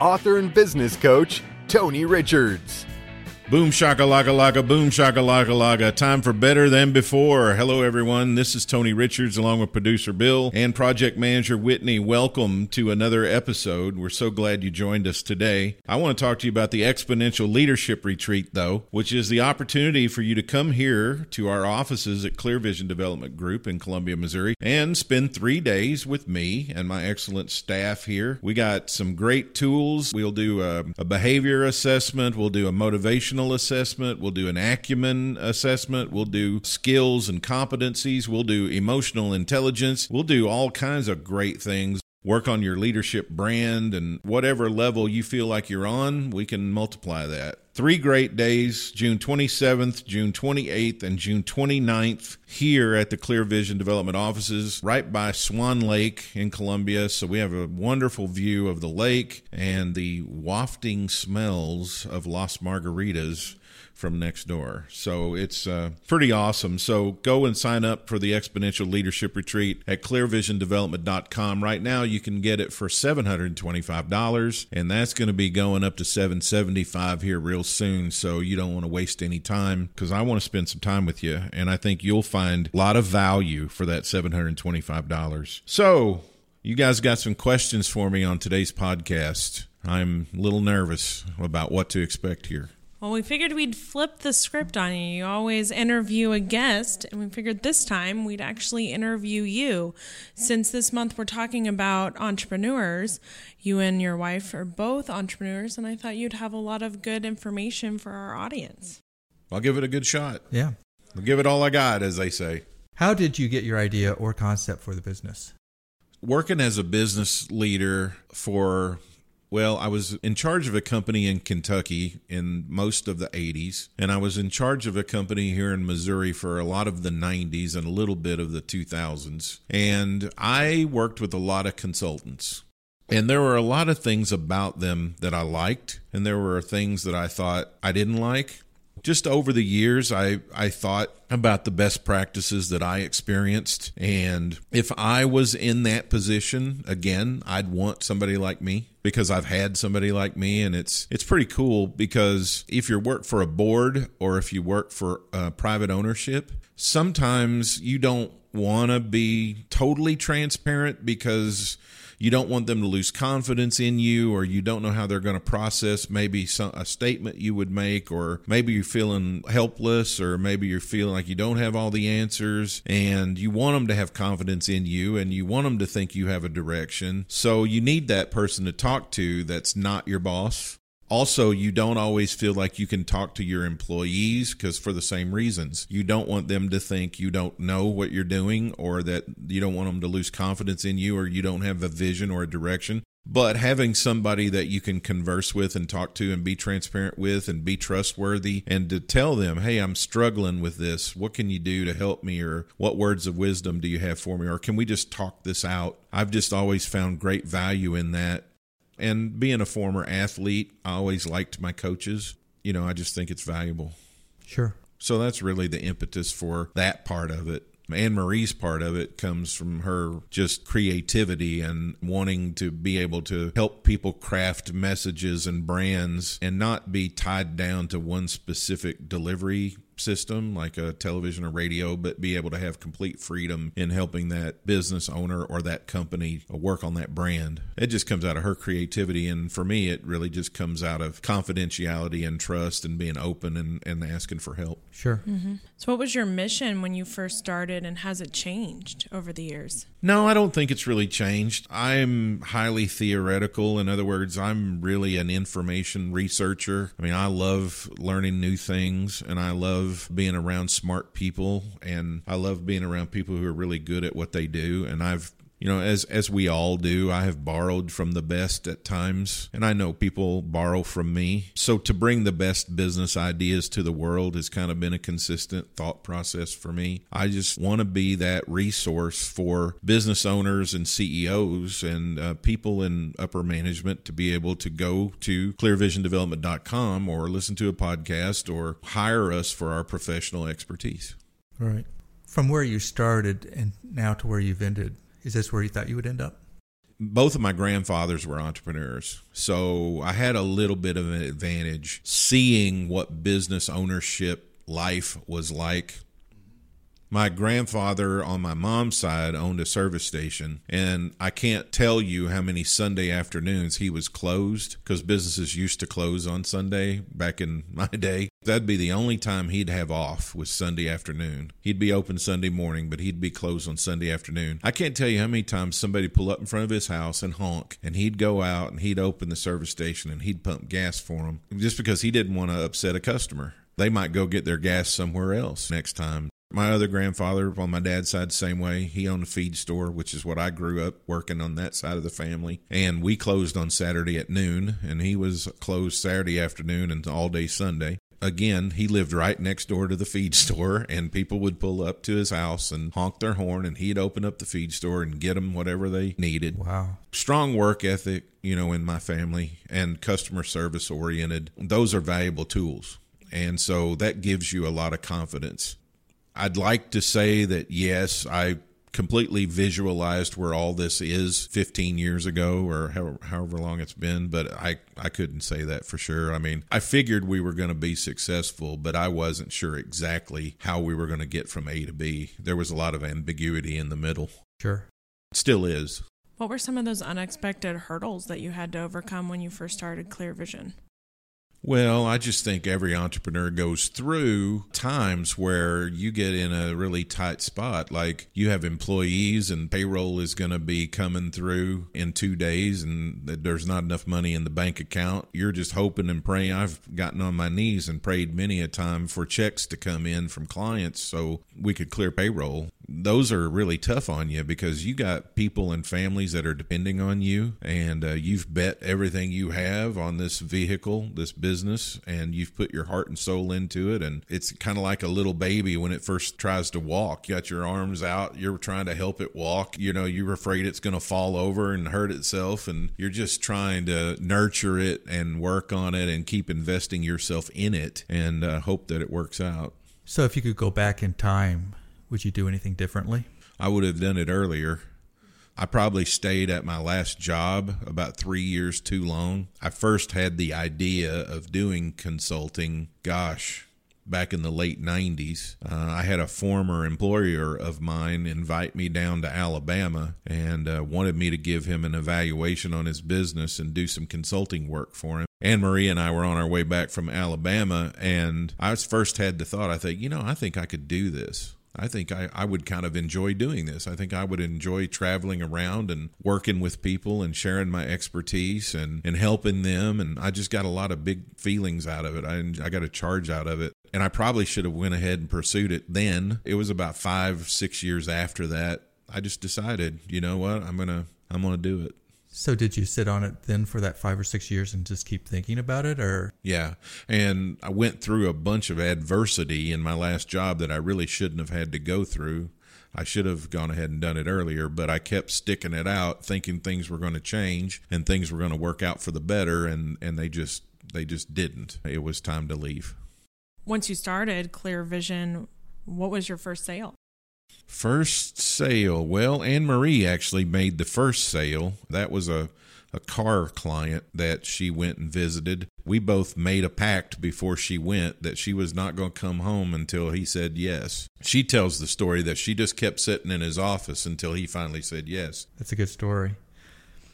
author and business coach, Tony Richards. Boom shaka laka laka, boom shaka laka laka. Time for better than before. Hello, everyone. This is Tony Richards along with producer Bill and project manager Whitney. Welcome to another episode. We're so glad you joined us today. I want to talk to you about the Exponential Leadership Retreat, though, which is the opportunity for you to come here to our offices at Clear Vision Development Group in Columbia, Missouri, and spend three days with me and my excellent staff here. We got some great tools. We'll do a, a behavior assessment, we'll do a motivational assessment, we'll do an acumen assessment, we'll do skills and competencies, we'll do emotional intelligence, we'll do all kinds of great things. Work on your leadership brand and whatever level you feel like you're on, we can multiply that. Three great days, June 27th, June 28th, and June 29th, here at the Clear Vision Development offices, right by Swan Lake in Columbia. So we have a wonderful view of the lake and the wafting smells of Las Margaritas from next door. So it's uh, pretty awesome. So go and sign up for the Exponential Leadership Retreat at clearvisiondevelopment.com. Right now, you can get it for $725, and that's going to be going up to 775 here real soon. So you don't want to waste any time because I want to spend some time with you, and I think you'll find a lot of value for that $725. So you guys got some questions for me on today's podcast. I'm a little nervous about what to expect here. Well, we figured we'd flip the script on you. You always interview a guest, and we figured this time we'd actually interview you. Since this month we're talking about entrepreneurs, you and your wife are both entrepreneurs, and I thought you'd have a lot of good information for our audience. I'll give it a good shot. Yeah. I'll give it all I got, as they say. How did you get your idea or concept for the business? Working as a business leader for well, I was in charge of a company in Kentucky in most of the 80s, and I was in charge of a company here in Missouri for a lot of the 90s and a little bit of the 2000s. And I worked with a lot of consultants. And there were a lot of things about them that I liked, and there were things that I thought I didn't like just over the years I, I thought about the best practices that I experienced. And if I was in that position again I'd want somebody like me because I've had somebody like me. And it's it's pretty cool because if you work for a board or if you work for uh, private ownership sometimes you don't want to be totally transparent because you don't want them to lose confidence in you or you don't know how they're going to process maybe some, a statement you would make or maybe you're feeling helpless or maybe you're feeling like you don't have all the answers and you want them to have confidence in you and you want them to think you have a direction. So you need that person to talk to that's not your boss also, you don't always feel like you can talk to your employees because for the same reasons. You don't want them to think you don't know what you're doing or that you don't want them to lose confidence in you or you don't have a vision or a direction. But having somebody that you can converse with and talk to and be transparent with and be trustworthy and to tell them, hey, I'm struggling with this. What can you do to help me? Or what words of wisdom do you have for me? Or can we just talk this out? I've just always found great value in that and being a former athlete, I always liked my coaches. You know, I just think it's valuable. Sure. So that's really the impetus for that part of it. Anne Marie's part of it comes from her just creativity and wanting to be able to help people craft messages and brands and not be tied down to one specific delivery system like a television or radio, but be able to have complete freedom in helping that business owner or that company work on that brand. It just comes out of her creativity. And for me, it really just comes out of confidentiality and trust and being open and, and asking for help. Sure. Mm-hmm. So, what was your mission when you first started, and has it changed over the years? No, I don't think it's really changed. I'm highly theoretical. In other words, I'm really an information researcher. I mean, I love learning new things and I love being around smart people and I love being around people who are really good at what they do. And I've You know, as as we all do, I have borrowed from the best at times, and I know people borrow from me. So to bring the best business ideas to the world has kind of been a consistent thought process for me. I just want to be that resource for business owners and CEOs and uh, people in upper management to be able to go to clearvisiondevelopment.com or listen to a podcast or hire us for our professional expertise. Right. From where you started and now to where you've ended, is this where you thought you would end up? both of my grandfathers were entrepreneurs. So I had a little bit of an advantage seeing what business ownership life was like my grandfather on my mom's side owned a service station, and I can't tell you how many Sunday afternoons he was closed because businesses used to close on Sunday back in my day. That'd be the only time he'd have off was Sunday afternoon. He'd be open Sunday morning, but he'd be closed on Sunday afternoon. I can't tell you how many times somebody pull up in front of his house and honk, and he'd go out and he'd open the service station and he'd pump gas for him just because he didn't want to upset a customer they might go get their gas somewhere else next time. My other grandfather on my dad's side, same way. He owned a feed store, which is what I grew up working on that side of the family. And we closed on Saturday at noon, and he was closed Saturday afternoon and all day Sunday. Again, he lived right next door to the feed store, and people would pull up to his house and honk their horn, and he'd open up the feed store and get them whatever they needed. Wow. Strong work ethic, you know, in my family, and customer service oriented. Those are valuable tools. And so that gives you a lot of confidence I'd like to say that yes, I completely visualized where all this is 15 years ago or however, however long it's been but I, I couldn't say that for sure. I mean i figured we were going to be successful but i wasn't sure exactly how we were going to get from a to b. There was a lot of ambiguity in the middle. Sure. Still is. What were some of those unexpected hurdles that you had to overcome when you first started clear vision well, I just think every entrepreneur goes through times where you get in a really tight spot. Like you have employees and payroll is going to be coming through in two days and there's not enough money in the bank account. You're just hoping and praying. I've gotten on my knees and prayed many a time for checks to come in from clients so we could clear payroll those are really tough on you because you got people and families that are depending on you and uh, you've bet everything you have on this vehicle this business and you've put your heart and soul into it. And it's kind of like a little baby when it first tries to walk. You got your arms out you're trying to help it walk. You know you're afraid it's going to fall over and hurt itself and you're just trying to nurture it and work on it and keep investing yourself in it and uh, hope that it works out. So if you could go back in time would you do anything differently? I would have done it earlier. I probably stayed at my last job about three years too long. I first had the idea of doing consulting, gosh, back in the late 90s. Uh, I had a former employer of mine invite me down to Alabama and uh, wanted me to give him an evaluation on his business and do some consulting work for him. Anne Marie and I were on our way back from Alabama, and I first had the thought, I think, you know, I think I could do this. I think I, I would kind of enjoy doing this. I think I would enjoy traveling around and working with people and sharing my expertise and, and helping them. And I just got a lot of big feelings out of it. I, I got a charge out of it. And I probably should have went ahead and pursued it then. It was about five, six years after that. I just decided, you know what, I'm gonna I'm gonna do it. So did you sit on it then for that five or six years and just keep thinking about it or Yeah. And I went through a bunch of adversity in my last job that I really shouldn't have had to go through. I should have gone ahead and done it earlier, but I kept sticking it out thinking things were going to change and things were going to work out for the better and and they just they just didn't. It was time to leave. Once you started Clear Vision, what was your first sale? First sale. Well, Anne Marie actually made the first sale. That was a, a car client that she went and visited. We both made a pact before she went that she was not going to come home until he said yes. She tells the story that she just kept sitting in his office until he finally said yes. That's a good story.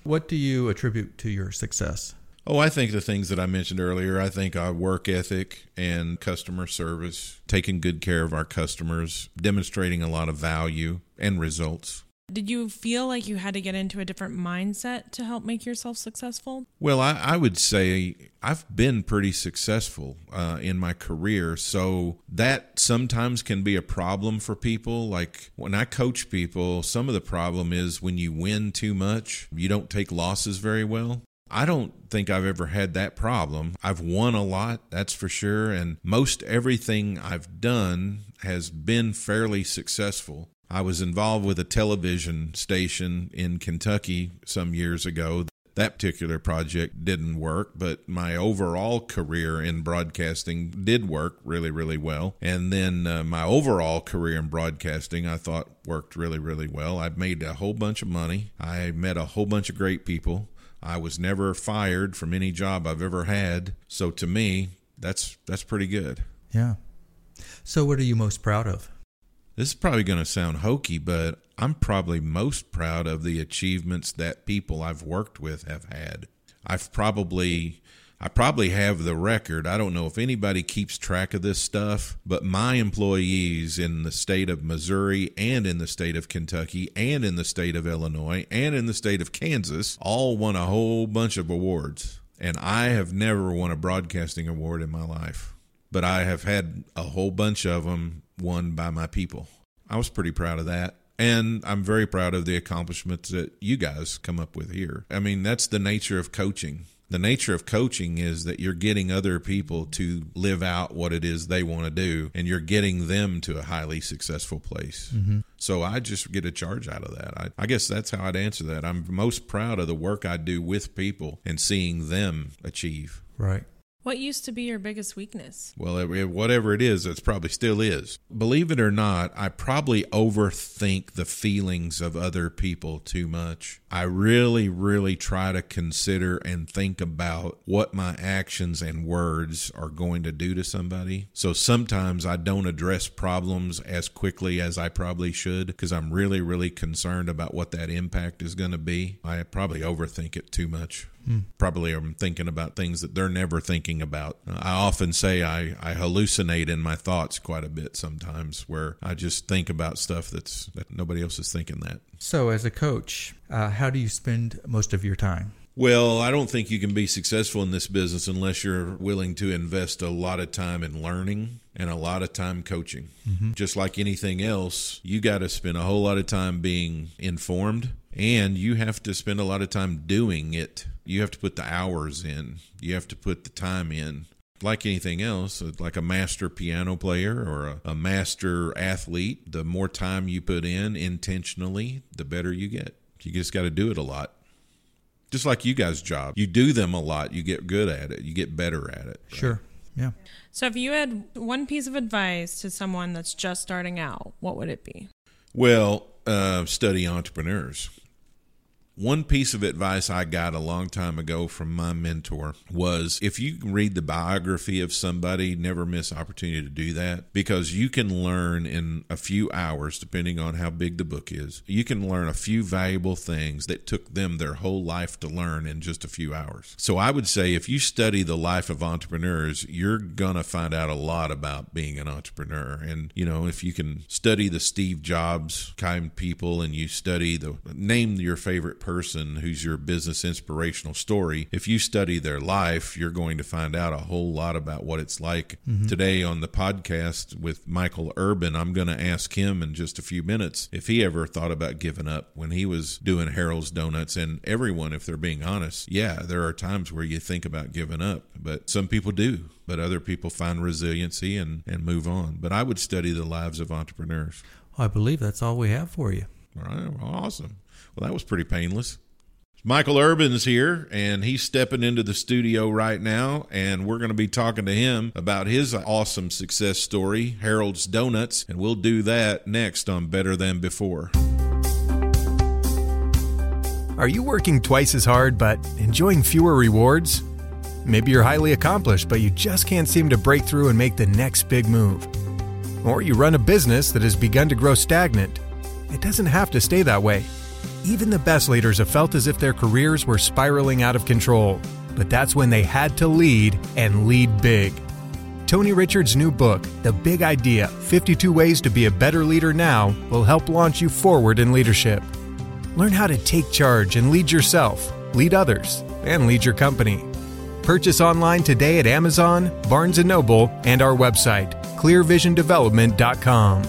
What do you attribute to your success? Oh, I think the things that I mentioned earlier. I think our work ethic and customer service, taking good care of our customers, demonstrating a lot of value and results. Did you feel like you had to get into a different mindset to help make yourself successful? Well, I, I would say I've been pretty successful uh, in my career. So that sometimes can be a problem for people. Like when I coach people, some of the problem is when you win too much, you don't take losses very well. I don't think I've ever had that problem. I've won a lot, that's for sure. And most everything I've done has been fairly successful. I was involved with a television station in Kentucky some years ago. That particular project didn't work, but my overall career in broadcasting did work really, really well. And then uh, my overall career in broadcasting, I thought worked really, really well. I made a whole bunch of money. I met a whole bunch of great people. I was never fired from any job I've ever had. So to me, that's that's pretty good. Yeah. So, what are you most proud of? This is probably going to sound hokey, but I'm probably most proud of the achievements that people I've worked with have had. I've probably I probably have the record. I don't know if anybody keeps track of this stuff, but my employees in the state of Missouri and in the state of Kentucky and in the state of Illinois and in the state of Kansas all won a whole bunch of awards. And I have never won a broadcasting award in my life, but I have had a whole bunch of them won by my people. I was pretty proud of that. And I'm very proud of the accomplishments that you guys come up with here. I mean, that's the nature of coaching. The nature of coaching is that you're getting other people to live out what it is they want to do, and you're getting them to a highly successful place. Mm-hmm. So I just get a charge out of that. I, I guess that's how I'd answer that. I'm most proud of the work I do with people and seeing them achieve. Right. What used to be your biggest weakness? Well, it, whatever it is, it probably still is. Believe it or not, I probably overthink the feelings of other people too much. I really, really try to consider and think about what my actions and words are going to do to somebody. So sometimes I don't address problems as quickly as I probably should because I'm really, really concerned about what that impact is going to be. I probably overthink it too much. Hmm. Probably I'm thinking about things that they're never thinking about. I often say I, I hallucinate in my thoughts quite a bit sometimes, where I just think about stuff that's that nobody else is thinking that. So, as a coach, uh, how do you spend most of your time? Well, I don't think you can be successful in this business unless you're willing to invest a lot of time in learning and a lot of time coaching. Mm-hmm. Just like anything else, you got to spend a whole lot of time being informed and you have to spend a lot of time doing it. You have to put the hours in, you have to put the time in. Like anything else, like a master piano player or a, a master athlete, the more time you put in intentionally, the better you get. You just got to do it a lot just like you guys' job. You do them a lot, you get good at it, you get better at it. Right? Sure. Yeah. So if you had one piece of advice to someone that's just starting out, what would it be? Well, uh, study entrepreneurs. One piece of advice I got a long time ago from my mentor was if you read the biography of somebody, never miss opportunity to do that because you can learn in a few hours, depending on how big the book is, you can learn a few valuable things that took them their whole life to learn in just a few hours. So I would say if you study the life of entrepreneurs, you're going to find out a lot about being an entrepreneur. And, you know, if you can study the Steve Jobs kind people and you study the name your favorite person who's your business inspirational story, if you study their life, you're going to find out a whole lot about what it's like. Mm-hmm. Today on the podcast with Michael Urban, I'm going to ask him in just a few minutes if he ever thought about giving up when he was doing Harold's Donuts. And everyone, if they're being honest, yeah, there are times where you think about giving up, but some people do but other people find resiliency and, and move on. But I would study the lives of entrepreneurs. I believe that's all we have for you. All right, awesome. Well, that was pretty painless. Michael Urban's here, and he's stepping into the studio right now, and we're going to be talking to him about his awesome success story, Harold's Donuts, and we'll do that next on Better Than Before. Are you working twice as hard but enjoying fewer rewards? Maybe you're highly accomplished, but you just can't seem to break through and make the next big move. Or you run a business that has begun to grow stagnant. It doesn't have to stay that way. Even the best leaders have felt as if their careers were spiraling out of control, but that's when they had to lead and lead big. Tony Richards' new book, The Big Idea 52 Ways to Be a Better Leader Now, will help launch you forward in leadership. Learn how to take charge and lead yourself, lead others, and lead your company. Purchase online today at Amazon, Barnes & Noble, and our website, clearvisiondevelopment.com.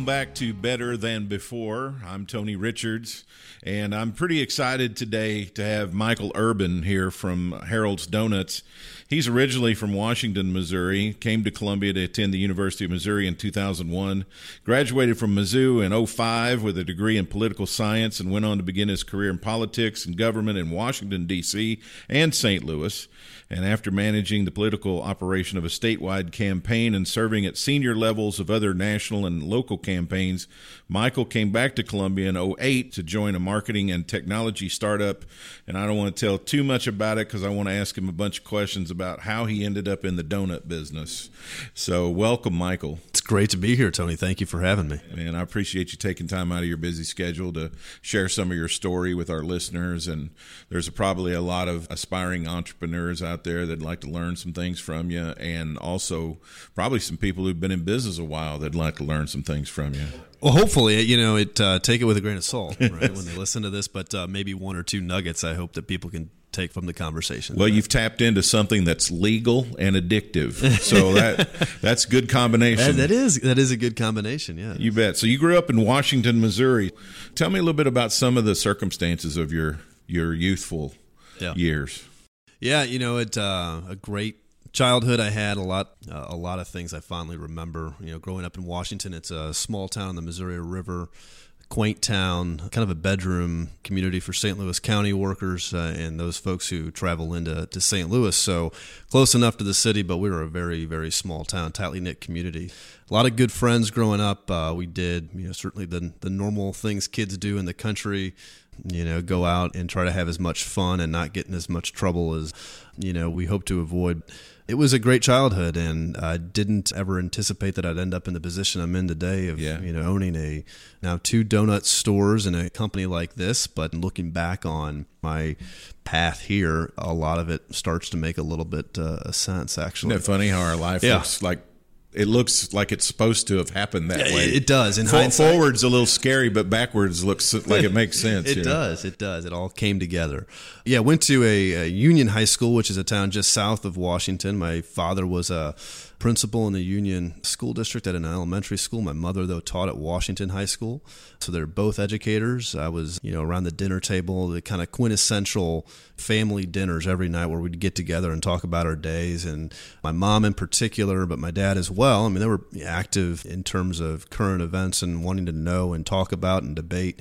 Welcome back to Better Than Before. I'm Tony Richards, and I'm pretty excited today to have Michael Urban here from Harold's Donuts. He's originally from Washington, Missouri, came to Columbia to attend the University of Missouri in 2001, graduated from Mizzou in 05 with a degree in political science, and went on to begin his career in politics and government in Washington, D.C. and St. Louis. And after managing the political operation of a statewide campaign and serving at senior levels of other national and local campaigns, Michael came back to Columbia in 08 to join a marketing and technology startup. And I don't want to tell too much about it because I want to ask him a bunch of questions about how he ended up in the donut business. So, welcome, Michael. It's great to be here, Tony. Thank you for having me. And I appreciate you taking time out of your busy schedule to share some of your story with our listeners. And there's probably a lot of aspiring entrepreneurs out there that'd like to learn some things from you, and also probably some people who've been in business a while that'd like to learn some things from you. Well, hopefully, you know, it uh, take it with a grain of salt, right, when they listen to this. But uh, maybe one or two nuggets. I hope that people can take from the conversation. Well, you've tapped into something that's legal and addictive, so that that's good combination. that, that is that is a good combination. Yeah, you bet. So you grew up in Washington, Missouri. Tell me a little bit about some of the circumstances of your your youthful Yeah. years. Yeah, you know, it uh, a great childhood I had. A lot, uh, a lot of things I fondly remember. You know, growing up in Washington, it's a small town on the Missouri River, quaint town, kind of a bedroom community for St. Louis County workers uh, and those folks who travel into to St. Louis. So close enough to the city, but we were a very, very small town, tightly knit community. A lot of good friends growing up. Uh, we did, you know, certainly the the normal things kids do in the country you know, go out and try to have as much fun and not get in as much trouble as, you know, we hope to avoid. It was a great childhood, and I didn't ever anticipate that I'd end up in the position I'm in today of, Yeah. you know, owning a now two donut stores and a company like this. But looking back on my path here, a lot of it starts to make a little bit uh, sense, actually. Isn't it funny how our life Yeah. looks like it looks like it's supposed to have happened that Yeah, way? it does. In For- forward's a little scary, but backwards looks like it makes sense. It you know? does. It does. It all came together. Yeah, went to a, a Union High School, which is a town just south of Washington. My father was a principal in the Union School District at an elementary school. My mother, though, taught at Washington High School. So they're both educators. I was, you know, around the dinner table, the kind of quintessential family dinners every night where we'd get together and talk about our days. And my mom in particular, but my dad as well. I mean, they were active in terms of current events and wanting to know and talk about and debate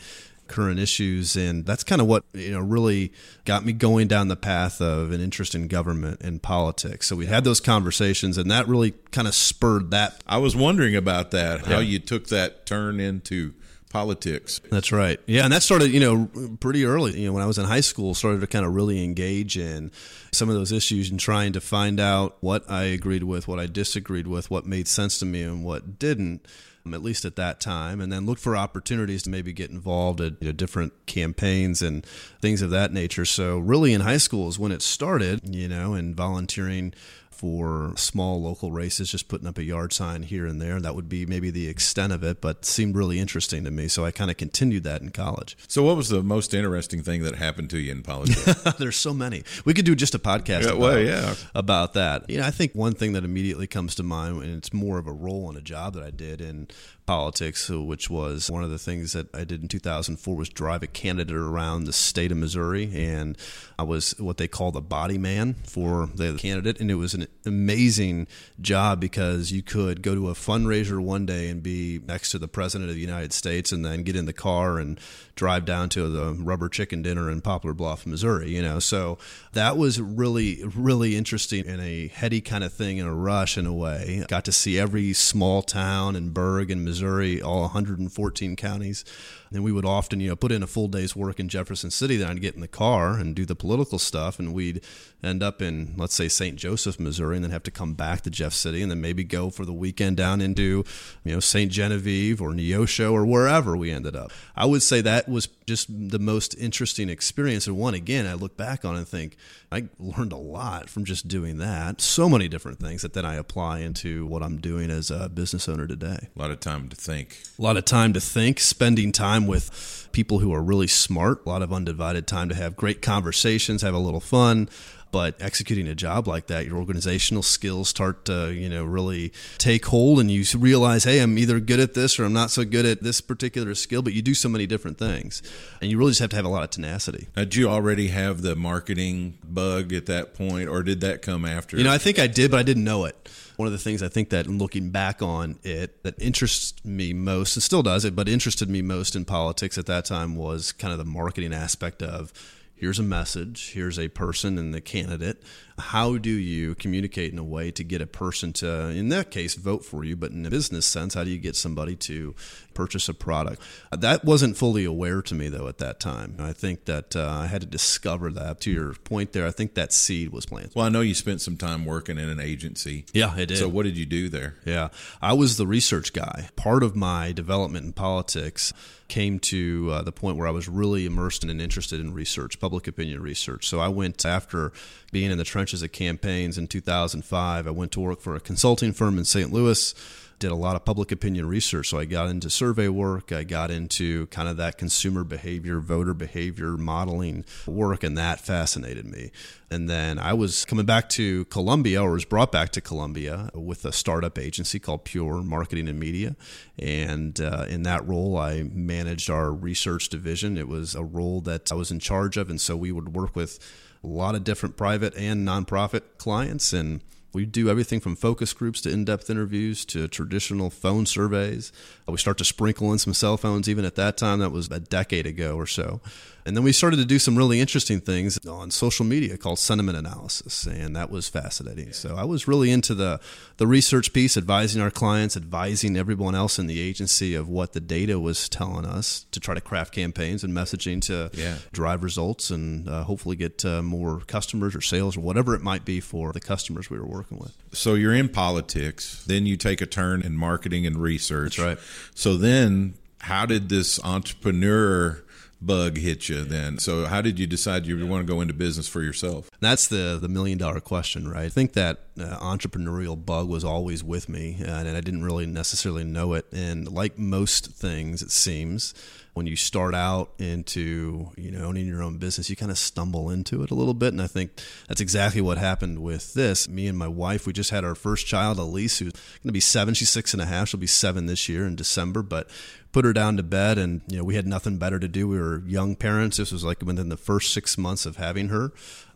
current issues and that's kind of what you know really got me going down the path of an interest in government and politics so we had those conversations and that really kind of spurred that I was wondering about that, how Yeah. you took that turn into politics. That's right. Yeah, and that started, you know, pretty early. You know, when I was in high school, started to kind of really engage in some of those issues and trying to find out what I agreed with, what I disagreed with, what made sense to me, and what didn't. At least at that time, and then look for opportunities to maybe get involved at you know, different campaigns and things of that nature. So, really, in high school is when it started, you know, and volunteering for small local races, just putting up a yard sign here and there. That would be maybe the extent of it, but seemed really interesting to me. So I kind of continued that in college. So, what was the most interesting thing that happened to you in politics? There's so many. We could do just a podcast Yeah, about, well, yeah. about that. You know, I think one thing that immediately comes to mind, and it's more of a role and a job that I did in politics, uh, which was one of the things that I did in 2004 was drive a candidate around the state of Missouri, and I was what they call the body man for the candidate, and it was an amazing job because you could go to a fundraiser one day and be next to the president of the United States, and then get in the car and drive down to the rubber chicken dinner in Poplar Bluff, Missouri. You know, so that was really really interesting and a heady kind of thing in a rush in a way. Got to see every small town and burg in Missouri, all 114 counties. And we would often, you know, put in a full day's work in Jefferson City. Then I'd get in the car and do the political stuff, and we'd end up in, let's say, St. Joseph. Missouri, and then have to come back to Jeff City, and then maybe go for the weekend down into, you know, St. Genevieve or Neosho or wherever we ended up. I would say that was just the most interesting experience. And one, again, I look back on and think I learned a lot from just doing that. So many different things that then I apply into what I'm doing as a business owner today. A lot of time to think. A lot of time to think, spending time with people who are really smart, a lot of undivided time to have great conversations, have a little fun but executing a job like that your organizational skills start to you know really take hold and you realize hey i'm either good at this or i'm not so good at this particular skill but you do so many different things. And you really just have to have a lot of tenacity. Now, did you already have the marketing bug at that point or did that come after? You know i think i did but i didn't know it. One of the things I think that looking back on it that interests me most and still does it, but interested me most in politics at that time was kind of the marketing aspect of here's a message, here's a person and the candidate. How do you communicate in a way to get a person to, in that case, vote for you? But in a business sense, how do you get somebody to purchase a product? That wasn't fully aware to me, though, at that time. I think that uh, I had to discover that. To your point there, I think that seed was planted. Well, I know you spent some time working in an agency. Yeah, I did. So, what did you do there? Yeah, I was the research guy. Part of my development in politics came to uh, the point where I was really immersed in and interested in research, public opinion research. So I went after being in the trenches of campaigns in 2005. I went to work for a consulting firm in St. Louis did a lot of public opinion research. So I got into survey work. I got into kind of that consumer behavior, voter behavior modeling work, and that fascinated me. And then I was coming back to Columbia, or was brought back to Columbia with a startup agency called Pure Marketing and Media. And uh, in that role, I managed our research division. It was a role that I was in charge of. And so we would work with a lot of different private and nonprofit clients and we do everything from focus groups to in depth interviews to traditional phone surveys. Uh, we start to sprinkle in some cell phones even at that time. That was a decade ago or so. And then we started to do some really interesting things on social media called sentiment analysis, and that was fascinating. So I was really into the the research piece, advising our clients, advising everyone else in the agency of what the data was telling us to try to craft campaigns and messaging to yeah. drive results and uh, hopefully get uh, more customers or sales or whatever it might be for the customers we were working with. So you're in politics, then you take a turn in marketing and research. That's right. So then, how did this entrepreneur bug hit you then. So how did you decide you want to go into business for yourself? That's the the million dollar question, right? I think that uh, entrepreneurial bug was always with me, and I didn't really necessarily know it. And like most things, it seems when you start out into you know owning your own business, you kind of stumble into it a little bit. And I think that's exactly what happened with this. Me and my wife, we just had our first child, Elise, who's going to be seven. She's six and a half. She'll be seven this year in December. But put her down to bed and you know we had nothing better to do we were young parents this was like within the first six months of having her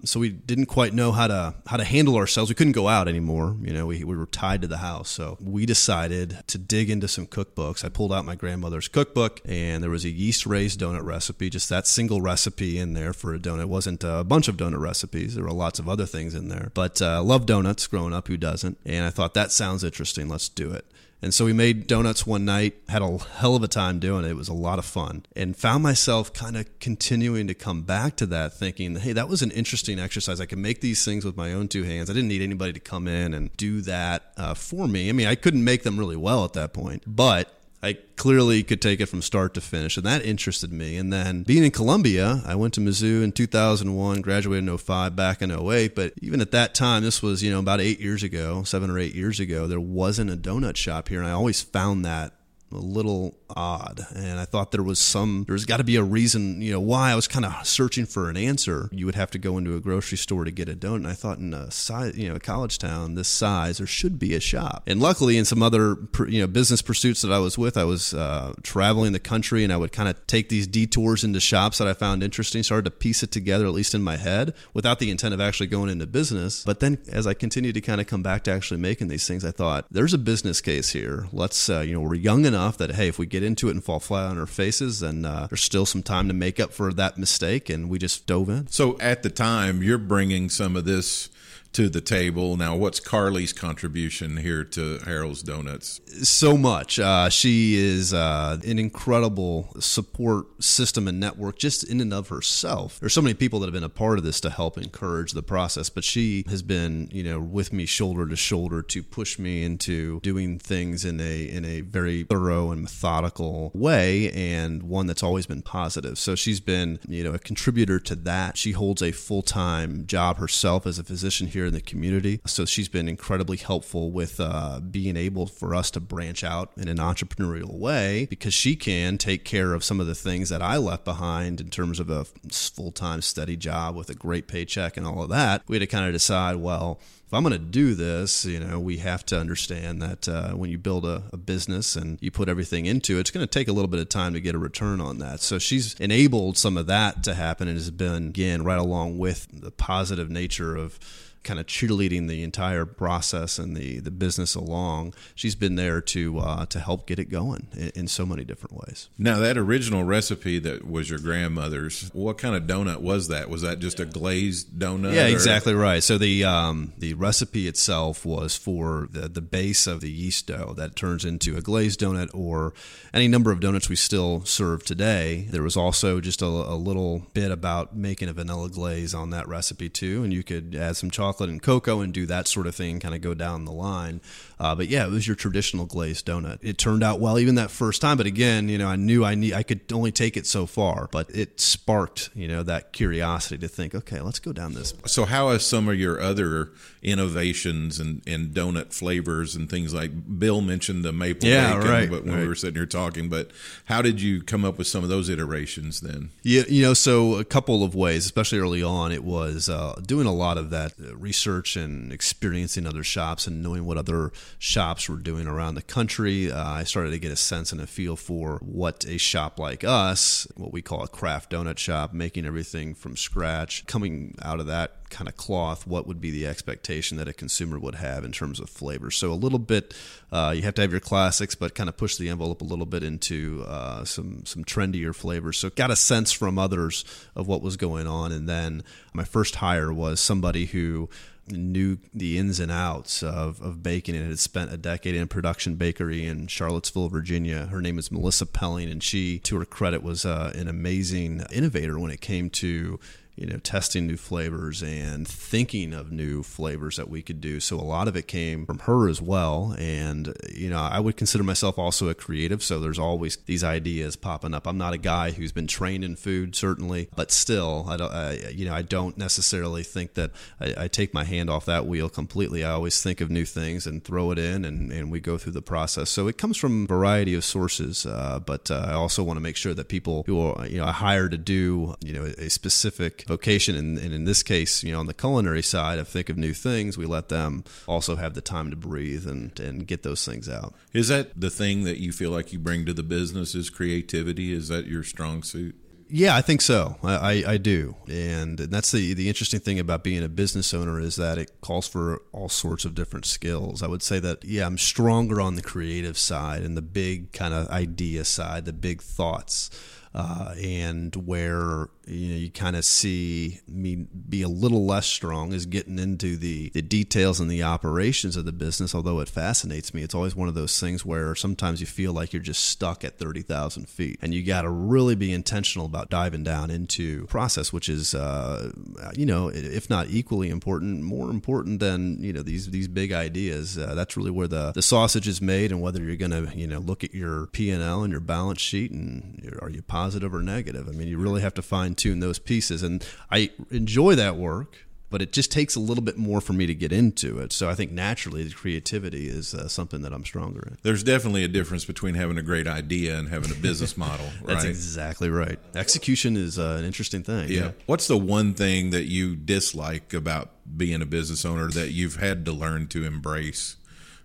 so we didn't quite know how to how to handle ourselves. We couldn't go out anymore you know we, we were tied to the house. So we decided to dig into some cookbooks. I pulled out my grandmother's cookbook and there was a yeast raised donut recipe just that single recipe in there for a donut. It wasn't a bunch of donut recipes. There were lots of other things in there but uh, love donuts growing up who doesn't? And i thought that sounds interesting. Let's do it and so we made donuts one night, had a hell of a time doing it. It was a lot of fun, and found myself kind of continuing to come back to that, thinking, hey, that was an interesting exercise. I can make these things with my own two hands. I didn't need anybody to come in and do that uh, for me. I mean, I couldn't make them really well at that point, but I clearly could take it from start to finish, and that interested me. And then being in Columbia, I went to Mizzou in 2001, graduated in 05, back in 08. But even at that time, this was you know about eight years ago, seven or eight years ago, there wasn't a donut shop here, and I always found that a little odd. And I thought there was some, there's got to be a reason, you know, why I was kind of searching for an answer. You would have to go into a grocery store to get a donut. And I thought in a size, you know, a college town this size, there should be a shop. And luckily, in some other, you know, business pursuits that I was with, I was uh, traveling the country and I would kind of take these detours into shops that I found interesting, started to piece it together, at least in my head, without the intent of actually going into business. But then as I continued to kind of come back to actually making these things, I thought, there's a business case here. Let's, uh, you know, we're young enough that, hey, if we get into it and fall flat on our faces, And uh, there's still some time to make up for that mistake. And we just dove in. So at the time, you're bringing some of this to the table. Now, what's Carly's contribution here to Harold's Donuts? So much. Uh, she is uh, an incredible support system and network just in and of herself. There's so many people that have been a part of this to help encourage the process, but she has been, you know, with me shoulder to shoulder to push me into doing things in a in a very thorough and methodical way, and one that's always been positive. So she's been, you know, a contributor to that. She holds a full time job herself as a physician here in the community, so she's been incredibly helpful with uh, being able for us to branch out in an entrepreneurial way because she can take care of some of the things that I left behind in terms of a full time steady job with a great paycheck and all of that. We had to kind of decide, well, if I'm going to do this, you know, we have to understand that uh, when you build a, a, business and you put everything into it, it's going to take a little bit of time to get a return on that. So she's enabled some of that to happen and has been, again, right along with the positive nature of kind of cheerleading the entire process and the, the business along. She's been there to uh, to help get it going in, in, so many different ways. Now, that original recipe that was your grandmother's, what kind of donut was that? Was that just a glazed donut? Yeah, or? exactly right. So the um, the recipe itself was for the the base of the yeast dough that turns into a glazed donut or any number of donuts we still serve today. There was also just a, a little bit about making a vanilla glaze on that recipe too, and you could add some chocolate chocolate and cocoa and do that sort of thing, kind of go down the line. Uh, but yeah, it was your traditional glazed donut. It turned out well even that first time. But again, you know, I knew I need I could only take it so far. But it sparked you know that curiosity to think, okay, let's go down this. So how has some of your other innovations and, and donut flavors and things like Bill mentioned the maple yeah, bacon, right, but when right. we were sitting here talking, but how did you come up with some of those iterations then? Yeah, you know, so a couple of ways, especially early on, it was uh, doing a lot of that research and experiencing other shops and knowing what other shops were doing around the country. Uh, I started to get a sense and a feel for what a shop like us, what we call a craft donut shop, making everything from scratch, coming out of that kind of cloth, what would be the expectation that a consumer would have in terms of flavor. So a little bit, uh, you have to have your classics, but kind of push the envelope a little bit into uh, some some trendier flavors. So got a sense from others of what was going on, and then my first hire was somebody who knew the ins and outs of, of baking and had spent a decade in a production bakery in Charlottesville, Virginia. Her name is Melissa Pelling, and she, to her credit, was uh, an amazing innovator when it came to you know, testing new flavors and thinking of new flavors that we could do. So a lot of it came from her as well. And, you know, I would consider myself also a creative. So there's always these ideas popping up. I'm not a guy who's been trained in food, certainly, but still, I don't, I, you know, I don't necessarily think that I, I, take my hand off that wheel completely. I always think of new things and throw it in and, and we go through the process. So it comes from a variety of sources. Uh, but uh, I also want to make sure that people who are, you know, I hire to do, you know, a specific vocation. And, and, in this case, you know, on the culinary side of think of new things, we let them also have the time to breathe and, and get those things out. Is that the thing that you feel like you bring to the business is creativity? Is that your strong suit? Yeah, I think so. I, I, I, do, and that's the the interesting thing about being a business owner is that it calls for all sorts of different skills. I would say that yeah, I'm stronger on the creative side and the big kind of idea side, the big thoughts uh, and where you know you kind of see me be a little less strong is getting into the the details and the operations of the business. Although it fascinates me, it's always one of those things where sometimes you feel like you're just stuck at thirty thousand feet, and you got to really be intentional about diving down into process, which is uh, you know if not equally important, more important than you know these these big ideas. Uh, that's really where the the sausage is made, and whether you're going to you know look at your P and your balance sheet, and are you positive or negative. I mean, you really have to fine tune those pieces. And I enjoy that work, but it just takes a little bit more for me to get into it. So I think naturally the creativity is uh, something that I'm stronger in. There's definitely a difference between having a great idea and having a business model, right? That's exactly right. Execution is uh, an interesting thing. Yeah. yeah. What's the one thing that you dislike about being a business owner that you've had to learn to embrace?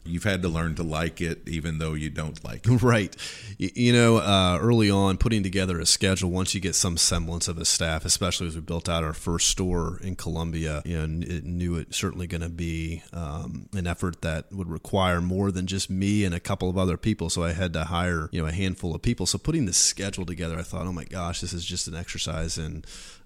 You've had to learn to like it even though you don't like it. Right. You know, uh, early on, putting together a schedule, once you get some semblance of a staff, especially as we built out our first store in Columbia, you know, it knew it certainly going to be um, an effort that would require more than just me and a couple of other people. So I had to hire, you know, a handful of people. So putting the schedule together, I thought, oh my gosh, this is just an exercise in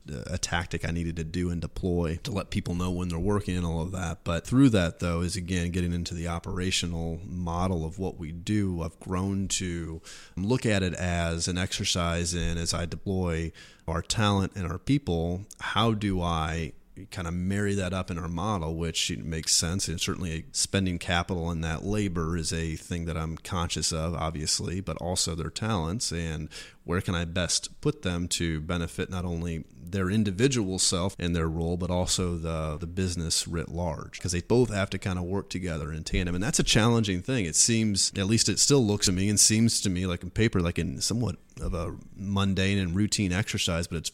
a tactic I needed to do and deploy to let people know when they're working and all of that. But through that, though, is again getting into the operational model of what we do. I've grown to look at it as an exercise in as I deploy our talent and our people, how do I kind of marry that up in our model, which makes sense. And certainly spending capital in that labor is a thing that I'm conscious of, obviously, but also their talents and where can I best put them to benefit not only their individual self and their role, but also the, the business writ large, because they both have to kind of work together in tandem. And that's a challenging thing. It seems, at least it still looks to me and seems to me like in paper, like in somewhat of a mundane and routine exercise, but it's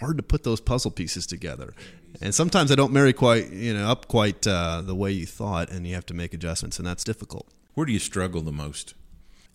hard to put those puzzle pieces together. And sometimes they don't marry quite, you know, up quite uh, the way you thought, and you have to make adjustments, and that's difficult. Where do you struggle the most?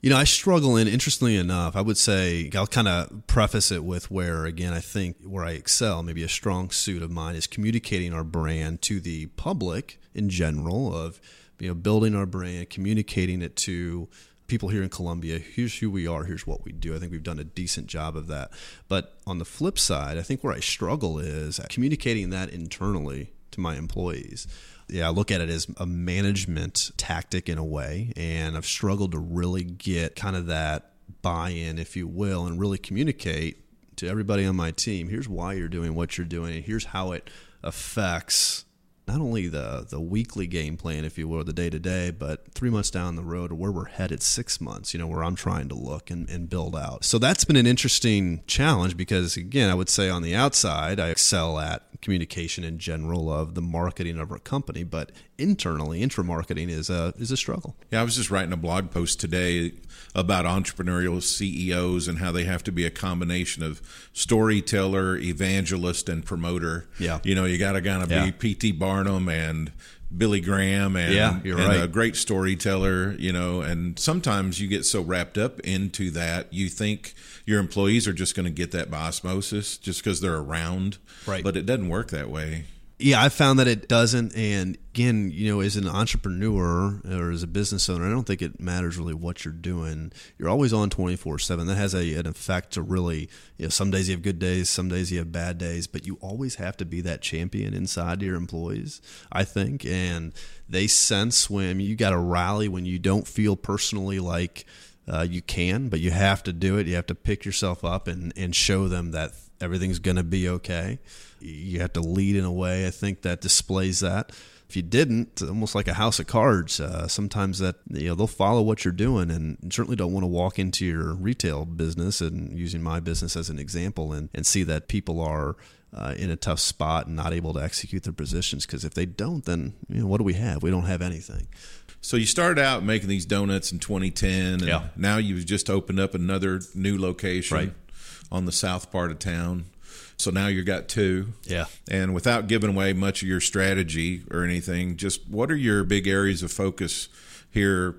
You know, I struggle in, interestingly enough, I would say, I'll kind of preface it with where, again, I think where I excel, maybe a strong suit of mine is communicating our brand to the public in general, of, you know, building our brand, communicating it to people here in Columbia, here's who we are, here's what we do. I think we've done a decent job of that. But on the flip side, I think where I struggle is communicating that internally to my employees. Yeah, I look at it as a management tactic in a way, and I've struggled to really get kind of that buy in, if you will, and really communicate to everybody on my team here's why you're doing what you're doing, and here's how it affects not only the the weekly game plan, if you will, the day to day, but three months down the road or where we're headed six months, you know, where I'm trying to look and, and build out. So that's been an interesting challenge because again, I would say on the outside, I excel at communication in general of the marketing of our company, but internally, intra marketing is a is a struggle. Yeah, I was just writing a blog post today about entrepreneurial CEOs and how they have to be a combination of storyteller, evangelist, and promoter. Yeah, you know, you got to kind of yeah. be P.T. Barnum and Billy Graham and, yeah, and right. a great storyteller, you know, and sometimes you get so wrapped up into that you think your employees are just going to get that by osmosis just because they're around. Right. But it doesn't work that way. Yeah, I found that it doesn't. And again, you know, as an entrepreneur or as a business owner, I don't think it matters really what you're doing. You're always on 24 7. That has a, an effect to really, you know, some days you have good days, some days you have bad days, but you always have to be that champion inside your employees, I think. And they sense when you got to rally when you don't feel personally like, uh, you can, but you have to do it. You have to pick yourself up and, and show them that everything's going to be okay. You have to lead in a way, I think, that displays that. If you didn't, almost like a house of cards, uh, sometimes that you know they'll follow what you're doing, and certainly don't want to walk into your retail business and using my business as an example, and, and see that people are uh, in a tough spot and not able to execute their positions. Because if they don't, then you know what do we have? We don't have anything. So you started out making these donuts in 2010, and yeah. now you've just opened up another new location right. on the south part of town. So now you've got two. Yeah. And without giving away much of your strategy or anything, just what are your big areas of focus here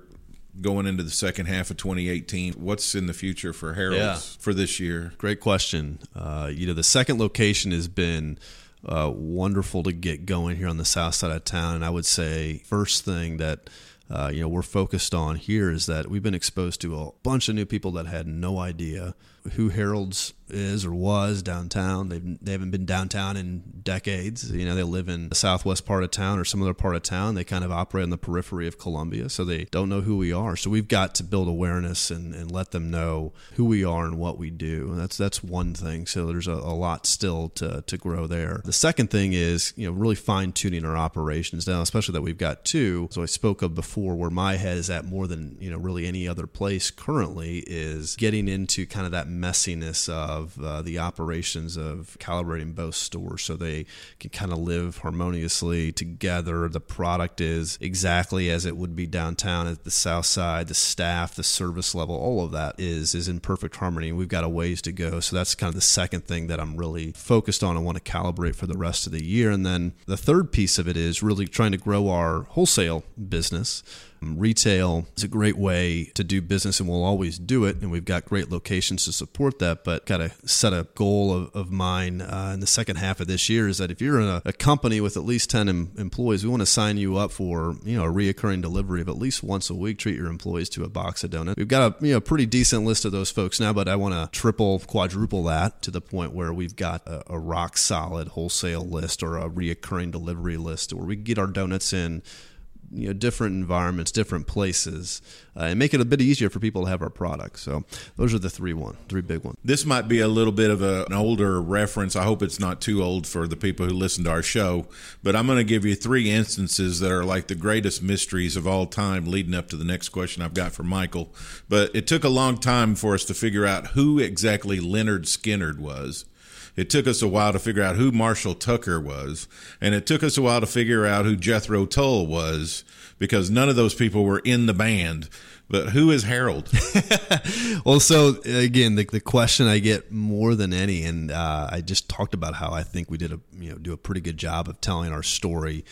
going into the second half of 2018? What's in the future for Harold's yeah. for this year? Great question. Uh, you know, the second location has been uh, wonderful to get going here on the south side of town. And I would say, first thing that uh, you know we're focused on here is that we've been exposed to a bunch of new people that had no idea who Harold's is or was downtown. They've they haven't been downtown in decades. You know, they live in the southwest part of town or some other part of town. They kind of operate on the periphery of Columbia, so they don't know who we are. So we've got to build awareness and, and let them know who we are and what we do. And that's that's one thing. So there's a, a lot still to to grow there. The second thing is you know really fine tuning our operations now, especially that we've got two. So I spoke of before, where my head is at more than you know really any other place currently is getting into kind of that messiness of uh, the operations of calibrating both stores so they can kind of live harmoniously together. The product is exactly as it would be downtown at the south side. The staff, the service level, all of that is is in perfect harmony. We've got a ways to go. So that's kind of the second thing that I'm really focused on and want to calibrate for the rest of the year. And then the third piece of it is really trying to grow our wholesale business. Retail is a great way to do business and we'll always do it. And we've got great locations to support that, but got to set a goal of, of mine uh, in the second half of this year is that if you're in a, a company with at least 10 em- employees, we want to sign you up for, you know, a reoccurring delivery of at least once a week. Treat your employees to a box of donuts. We've got a, you know, pretty decent list of those folks now, but I want to triple, quadruple that to the point where we've got a, a rock solid wholesale list or a reoccurring delivery list where we get our donuts in you know different environments, different places, uh, and make it a bit easier for people to have our products. So those are the three one, three big ones. This might be a little bit of a, an older reference. I hope it's not too old for the people who listen to our show, but I'm going to give you three instances that are like the greatest mysteries of all time leading up to the next question I've got for Michael. But it took a long time for us to figure out who exactly Lynyrd Skynyrd was. It took us a while to figure out who Marshall Tucker was, and it took us a while to figure out who Jethro Tull was because none of those people were in the band. But who is Harold? well, so again, the, the question I get more than any, and uh, I just talked about how I think we did a you know do a pretty good job of telling our story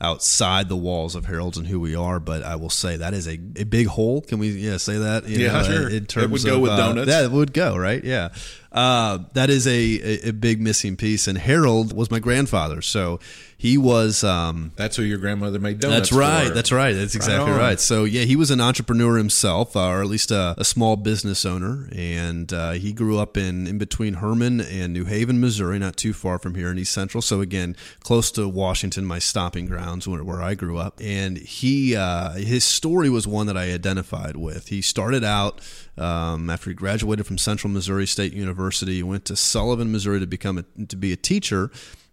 outside the walls of Harold's and who we are. But I will say that is a, a big hole. Can we yeah say that? You yeah, know, sure. In terms it would go of, with uh, donuts. That would go right. Yeah. Uh, that is a, a, big missing piece. And Harold was my grandfather. So he was. Um, that's who your grandmother made donuts. That's right. For. That's right. That's exactly right, right. So yeah, he was an entrepreneur himself, uh, or at least a, a, small business owner, and uh, he grew up in in between Hermann and New Haven, Missouri, not too far from here in East Central. So again, close to Washington, my stopping grounds where, where I grew up. And he uh, his story was one that I identified with. He started out um, after he graduated from Central Missouri State University. He went to Sullivan, Missouri, to become a, to be a teacher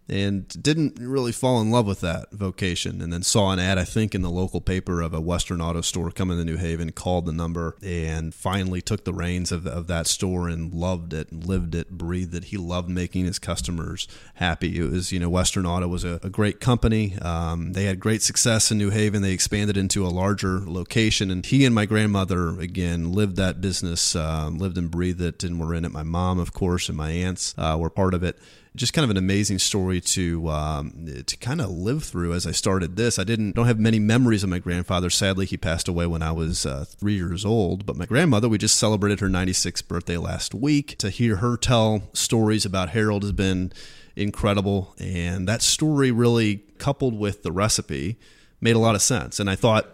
and didn't really fall in love with that vocation. And then saw an ad i think in the local paper of a western auto store coming to new haven called the number and finally took the reins of, of that store and loved it lived it breathed it. He loved making his customers happy. It was you know western auto was a, a great company. Um, they had great success in new haven. They expanded into a larger location. And he and my grandmother again lived that business um, lived and breathed it and were in it. My mom of course and my aunts uh, were part of it just kind of an amazing story to um, to kind of live through as I started this. I didn't don't have many memories of my grandfather. Sadly, he passed away when I was uh, three years old. But my grandmother, we just celebrated her 96th birthday last week. To hear her tell stories about Harold has been incredible, and that story really coupled with the recipe made a lot of sense. And I thought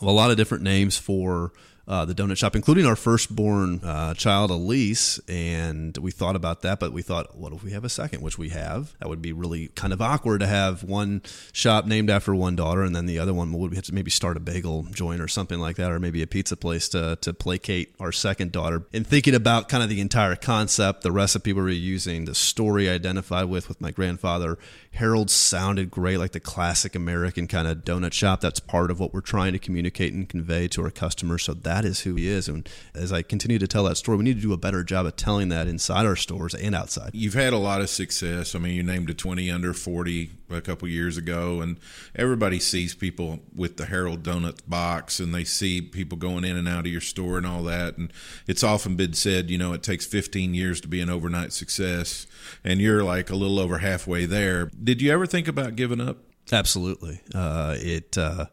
of a lot of different names for uh, the donut shop, including our firstborn uh, child, Elise. And we thought about that, but we thought, what if we have a second, which we have? That would be really kind of awkward to have one shop named after one daughter, and then the other one would we have to maybe start a bagel joint or something like that, or maybe a pizza place to, to placate our second daughter. And thinking about kind of the entire concept, the recipe we were using, the story I identified with with my grandfather, Harold sounded great, like the classic American kind of donut shop. That's part of what we're trying to communicate and convey to our customers. So that is who he is. And as I continue to tell that story, we need to do a better job of telling that inside our stores and outside. You've had a lot of success. I mean, you named a 20 under 40 a couple years ago, and everybody sees people with the Harold Donuts box, and they see people going in and out of your store and all that. And it's often been said, you know, it takes 15 years to be an overnight success, and you're like a little over halfway there. Did you ever think about giving up? Absolutely. Uh, it, uh,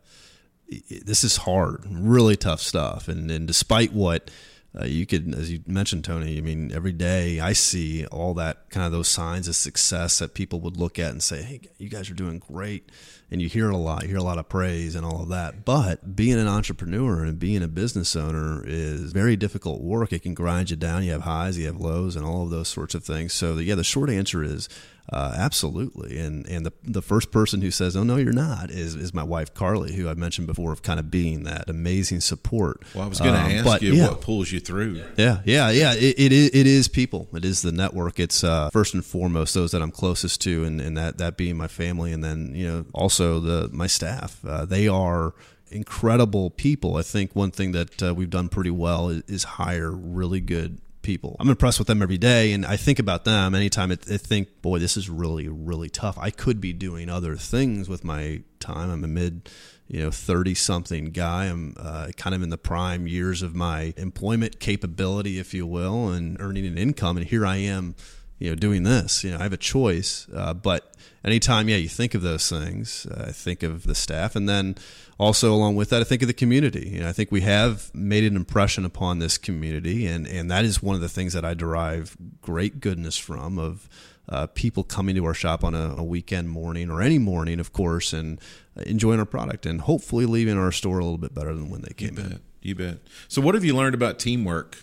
it, this is hard, really tough stuff, and and despite what uh, you could, as you mentioned, Tony. I mean, every day I see all that kind of those signs of success that people would look at and say, "Hey, you guys are doing great," and you hear it a lot. You hear a lot of praise and all of that. But being an entrepreneur and being a business owner is very difficult work. It can grind you down. You have highs, you have lows, and all of those sorts of things. So, the, yeah, the short answer is uh, absolutely. And and the the first person who says, "Oh no, you're not," is is my wife Carly, who I mentioned before, of kind of being that amazing support. Well, I was going to um, ask you yeah. what pulls you through. Yeah, yeah, yeah. It, it is it is people. It is the network. It's uh, first and foremost those that I'm closest to, and, and that that being my family, and then you know also the my staff. Uh, they are incredible people. I think one thing that uh, we've done pretty well is, is, hire really good people. I'm impressed with them every day, and I think about them anytime I, think, boy, this is really, really tough. I could be doing other things with my time. I'm a mid, you know, 30 something guy. I'm uh, kind of in the prime years of my employment capability, if you will, and earning an income. And here I am you know, doing this. You know, I have a choice. Uh, but anytime, yeah, you think of those things, uh, I think of the staff, and then also along with that, I think of the community. You know, I think we have made an impression upon this community, and and that is one of the things that I derive great goodness from of. Uh, people coming to our shop on a, a, weekend morning or any morning, of course, and enjoying our product and hopefully leaving our store a little bit better than when they came you in. You bet. So, what have you learned about teamwork?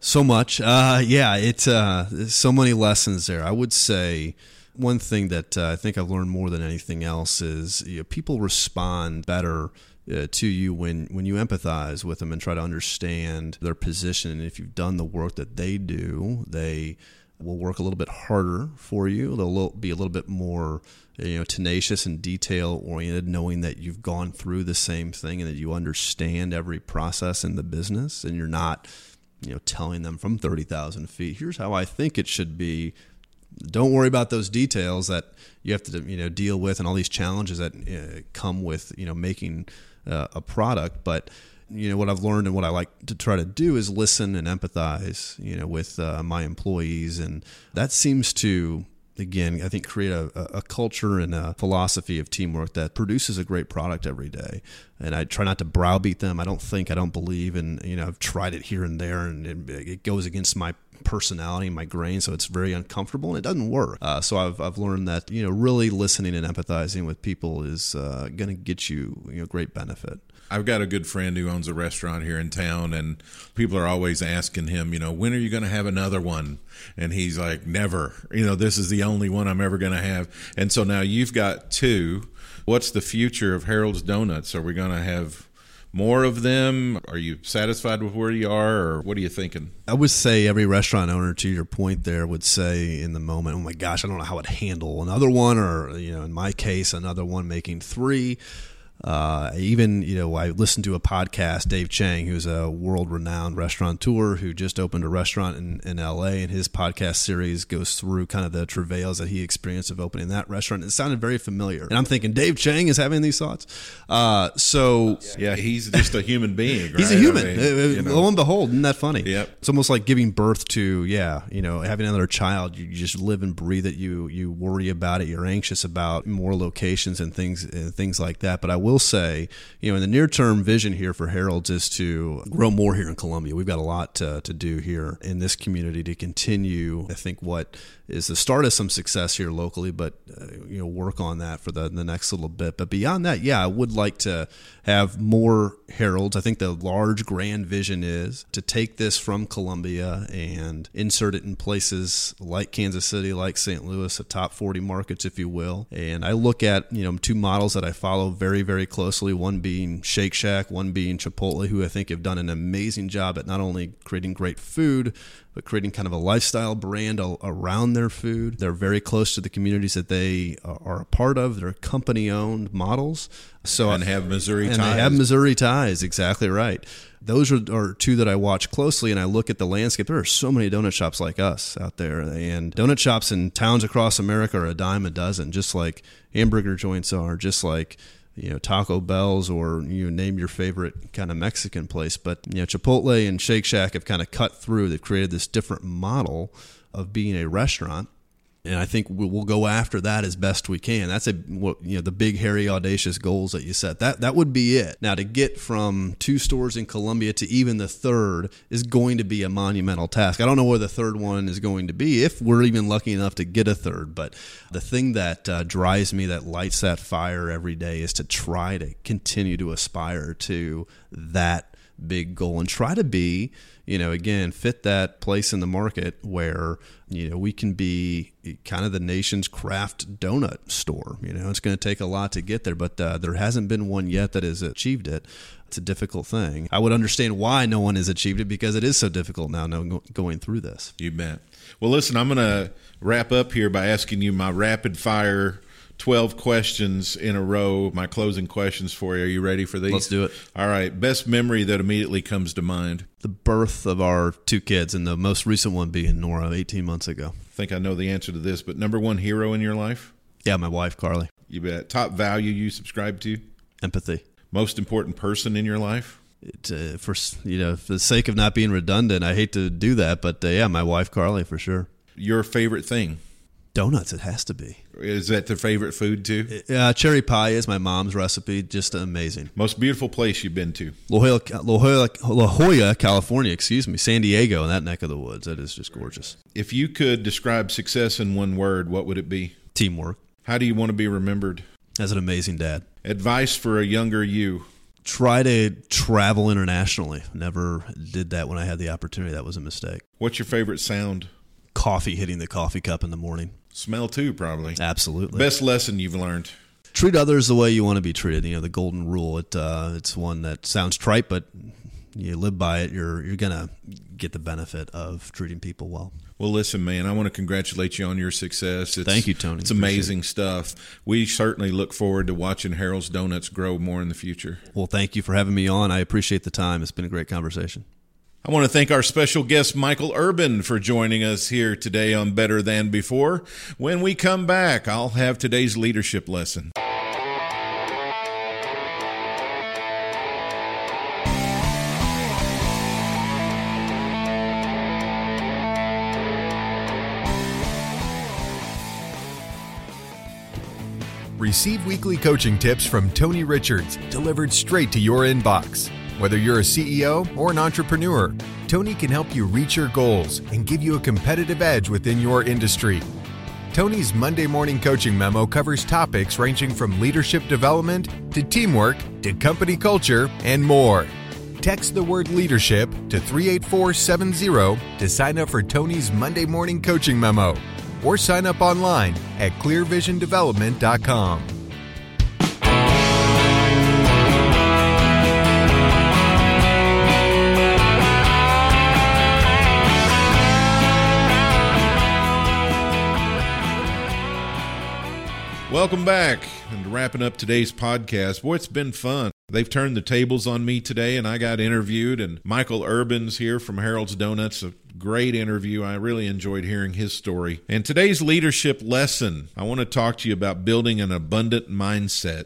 So much. Uh, yeah, it's uh, so many lessons there. I would say one thing that uh, I think I've learned more than anything else is you know, people respond better uh, to you when when you empathize with them and try to understand their position. And if you've done the work that they do, they will work a little bit harder for you. They'll be a little bit more you know tenacious and detail oriented knowing that you've gone through the same thing and that you understand every process in the business and you're not you know telling them from 30,000 feet here's how I think it should be don't worry about those details that you have to you know deal with and all these challenges that uh, come with you know making uh, a product but you know what I've learned and what I like to try to do is listen and empathize you know with uh, my employees and that seems to again, I think create a, a culture and a philosophy of teamwork that produces a great product every day. And I try not to browbeat them. I don't think, I don't believe, and you know, I've tried it here and there, and it, it goes against my personality, my grain, so it's very uncomfortable and it doesn't work. Uh, so I've, I've learned that you know really listening and empathizing with people is uh, going to get you you know great benefit. I've got a good friend who owns a restaurant here in town, and people are always asking him, you know, when are you going to have another one? And he's like, never. You know, this is the only one I'm ever going to have. And so now you've got two. What's the future of Harold's Donuts? Are we going to have more of them? Are you satisfied with where you are, or what are you thinking? I would say every restaurant owner, to your point there, would say in the moment, "Oh my gosh, I don't know how I'd handle another one," or you know, in my case, another one making three. Uh, even you know, I listened to a podcast. Dave Chang, who's a world-renowned restaurateur who just opened a restaurant in, in L.A. and his podcast series goes through kind of the travails that he experienced of opening that restaurant. It sounded very familiar, and I'm thinking Dave Chang is having these thoughts. Uh, so yeah, he's just a human being. Right? he's a human. I mean, uh, you know. Lo and behold, isn't that funny? Yep. It's almost like giving birth to yeah, you know, having another child. You just live and breathe it. You you worry about it. You're anxious about more locations and things and things like that. But I will say you know, in the near term vision here for Harold's is to grow more here in Columbia. We've got a lot to, to do here in this community to continue, I think, what is the start of some success here locally, but uh, you know work on that for the the next little bit. But beyond that, yeah, I would like to have more Harold's. I think the large grand vision is to take this from Columbia and insert it in places like Kansas City, like St. Louis, the top 40 markets, if you will. And I look at you know two models that I follow very very closely. One being Shake Shack, one being Chipotle, who I think have done an amazing job at not only creating great food but creating kind of a lifestyle brand around their food. They're very close to the communities that they uh, are a part of. They're company owned models. So and have Missouri and ties. they have Missouri ties. Exactly right. Those are, are two that I watch closely, and I look at the landscape. There are so many donut shops like us out there, and donut shops in towns across America are a dime a dozen, just like hamburger joints are, just like you know Taco Bell's or you know, name your favorite kind of Mexican place. But you know Chipotle and Shake Shack have kind of cut through. They've created this different model of being a restaurant and I think we'll go after that as best we can. That's a you know the big hairy audacious goals that you set. That that would be it. Now to get from two stores in Columbia to even the third is going to be a monumental task. I don't know where the third one is going to be if we're even lucky enough to get a third. But the thing that uh, drives me, that lights that fire every day, is to try to continue to aspire to that big goal and try to be you know, again, fit that place in the market where, you know, we can be kind of the nation's craft donut store. You know, it's going to take a lot to get there, but uh, there hasn't been one yet that has achieved it. It's a difficult thing. I would understand why no one has achieved it because it is so difficult now going through this. You bet. Well, listen, I'm going to wrap up here by asking you my rapid fire 12 questions in a row, my closing questions for you. Are you ready for these? Let's do it. All right. Best memory that immediately comes to mind? The birth of our two kids, and the most recent one being Nora 18 months ago. I think I know the answer to this, but number one hero in your life? Yeah, my wife, Carly. You bet. Top value you subscribe to? Empathy. Most important person in your life? It, uh, for you know, for the sake of not being redundant, I hate to do that, but uh, yeah, my wife, Carly, for sure. Your favorite thing? Donuts, it has to be. Is that their favorite food too? Uh, cherry pie is my mom's recipe. Just amazing. Most beautiful place you've been to? La Jolla, La Jolla, La Jolla, California, excuse me. San Diego in that neck of the woods. That is just gorgeous. If you could describe success in one word, what would it be? Teamwork. How do you want to be remembered? As an amazing dad. Advice for a younger you? Try to travel internationally. Never did that when I had the opportunity. That was a mistake. What's your favorite sound? Coffee hitting the coffee cup in the morning. Smell too, probably. Absolutely. Best lesson you've learned? Treat others the way you want to be treated. You know, the golden rule. It uh, it's one that sounds trite, but you live by it. You're you're gonna get the benefit of treating people well. Well, listen, man, I want to congratulate you on your success. It's, Thank you, Tony. It's amazing stuff. We certainly look forward to watching Harold's Donuts grow more in the future. Well, thank you for having me on. I appreciate the time. It's been a great conversation. I want to thank our special guest, Michael Urban, for joining us here today on Better Than Before. When we come back, I'll have today's leadership lesson. Receive weekly coaching tips from Tony Richards delivered straight to your inbox. Whether you're a CEO or an entrepreneur, Tony can help you reach your goals and give you a competitive edge within your industry. Tony's Monday morning coaching memo covers topics ranging from leadership development to teamwork to company culture and more. Text the word leadership to 38470 to sign up for Tony's Monday morning coaching memo or sign up online at clearvisiondevelopment.com. Welcome back and wrapping up today's podcast. Boy, it's been fun. They've turned the tables on me today, and I got interviewed. And Michael Urban's here from Harold's Donuts. A great interview. I really enjoyed hearing his story. And today's leadership lesson I want to talk to you about building an abundant mindset.